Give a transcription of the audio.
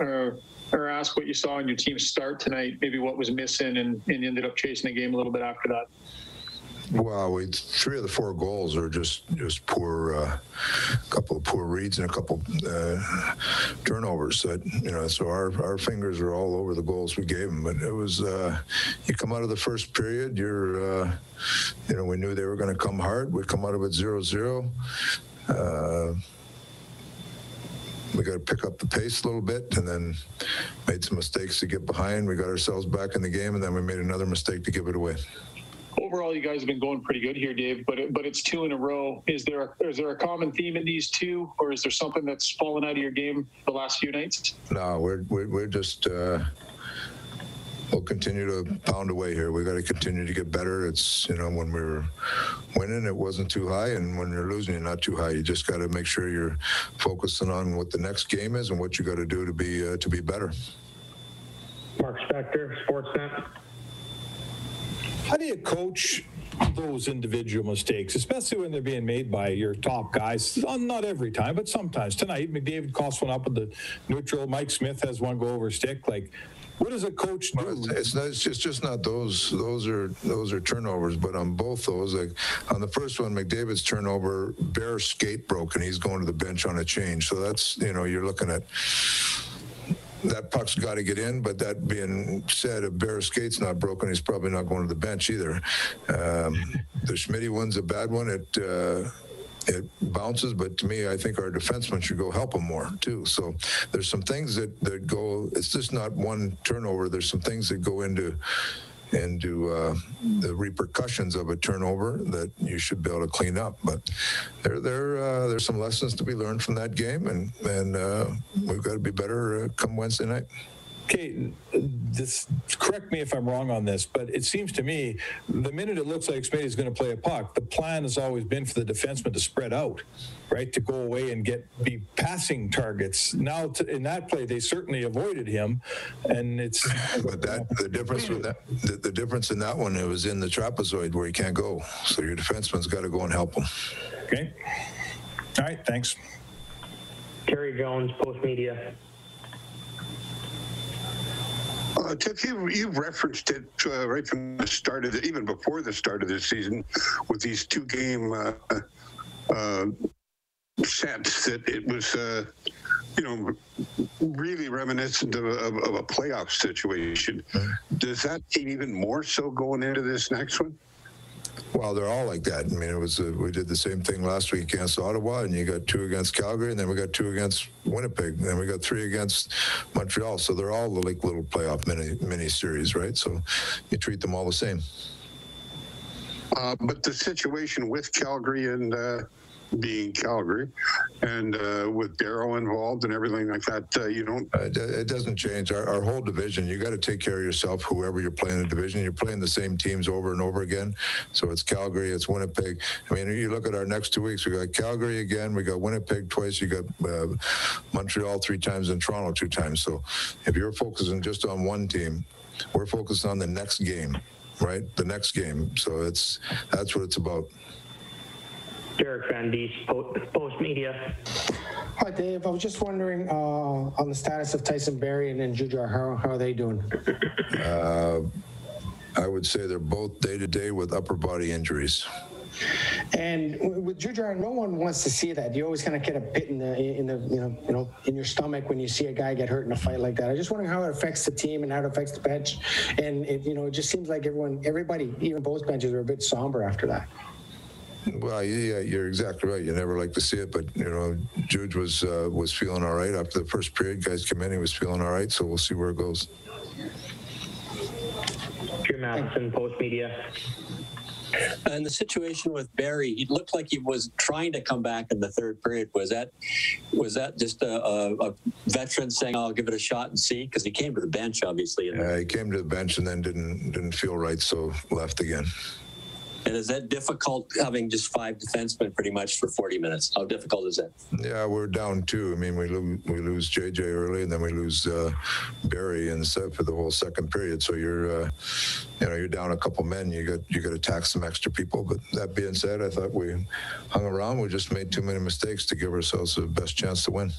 or, or ask what you saw in your team start tonight, maybe what was missing, and, and ended up chasing the game a little bit after that. Wow, we three of the four goals are just just poor, a uh, couple of poor reads and a couple uh, turnovers. That you know, so our our fingers are all over the goals we gave them. But it was uh, you come out of the first period, you're uh, you know we knew they were going to come hard. We come out of it zero zero. We got to pick up the pace a little bit and then made some mistakes to get behind. We got ourselves back in the game and then we made another mistake to give it away overall, you guys have been going pretty good here, Dave. But it, but it's two in a row. Is there a, is there a common theme in these two, or is there something that's fallen out of your game the last few nights? No, we're we're, we're just. Uh, we'll continue to pound away here. We got to continue to get better. It's you know when we were winning, it wasn't too high, and when you're losing, you're not too high. You just got to make sure you're focusing on what the next game is and what you got to do to be uh, to be better. Mark Spector, Sportsnet. How do you coach those individual mistakes, especially when they're being made by your top guys? Not every time, but sometimes. Tonight, McDavid coughs one up with the neutral. Mike Smith has one go over stick. Like, what does a coach do? Well, it's, not, it's just, just not those. Those are those are turnovers. But on both those, like on the first one, McDavid's turnover, Bear skate broke, and he's going to the bench on a change. So that's you know you're looking at that puck's got to get in. But that being said, if Bear skate's not broken, he's probably not going to the bench either. Um, the Smith one's a bad one. It uh, it bounces, but to me, I think our defensemen should go help him more too. So there's some things that that go. It's just not one turnover. There's some things that go into into uh, the repercussions of a turnover that you should be able to clean up. But there, there, uh, there's some lessons to be learned from that game, and and uh, we've got to be better uh, come Wednesday night okay, this correct me if I'm wrong on this, but it seems to me the minute it looks like Smitty is going to play a puck, the plan has always been for the defenseman to spread out, right, to go away and get be passing targets. Now to, in that play, they certainly avoided him, and it's. But that the difference with that the, the difference in that one it was in the trapezoid where he can't go, so your defenseman's got to go and help him. Okay. All right. Thanks. Terry Jones, Post Media. Tiff, you, you referenced it uh, right from the start of the, even before the start of the season, with these two game uh, uh sets that it was, uh, you know, really reminiscent of a, of a playoff situation. Does that team even more so going into this next one? Well, they're all like that. I mean, it was uh, we did the same thing last week against Ottawa, and you got two against Calgary, and then we got two against Winnipeg, and then we got three against Montreal. So they're all like little playoff mini mini series, right? So you treat them all the same. Uh, but the situation with Calgary and uh, being Calgary, and uh, with Darryl involved and everything like that, uh, you don't. Uh, it doesn't change our, our whole division. You got to take care of yourself. Whoever you're playing the division, you're playing the same teams over and over again. So it's Calgary, it's Winnipeg. I mean, you look at our next two weeks. We got Calgary again. We got Winnipeg twice. You got uh, Montreal three times and Toronto two times. So if you're focusing just on one team, we're focused on the next game, right? The next game. So it's that's what it's about. Derek Van Diest, Post Media. Hi, Dave. I was just wondering uh, on the status of Tyson Barrie and then Jujhar. How, how are they doing? Uh, I would say they're both day to day with upper body injuries. And with Jujhar, no one wants to see that. You always kind of get a pit in the in the you know you know in your stomach when you see a guy get hurt in a fight like that. I just wondering how it affects the team and how it affects the bench. And it you know it just seems like everyone, everybody, even both benches, are a bit somber after that. Well, yeah, you're exactly right. You never like to see it, but you know, Jude was uh, was feeling all right after the first period. Guys come in, he was feeling all right. So we'll see where it goes. Jim Matheson, Post Media. And the situation with Barrie, he looked like he was trying to come back in the third period. Was that was that just a, a, a veteran saying, "I'll give it a shot and see"? Because he came to the bench, obviously. Yeah, he came to the bench and then didn't didn't feel right, so left again. And is that difficult having just five defensemen pretty much for 40 minutes? How difficult is that? Yeah, we're down two. I mean, we lose we lose JJ early, and then we lose uh, Barrie and set for the whole second period. So you're, uh, you know, you're down a couple men. You got you got to tax some extra people. But that being said, I thought we hung around. We just made too many mistakes to give ourselves the best chance to win.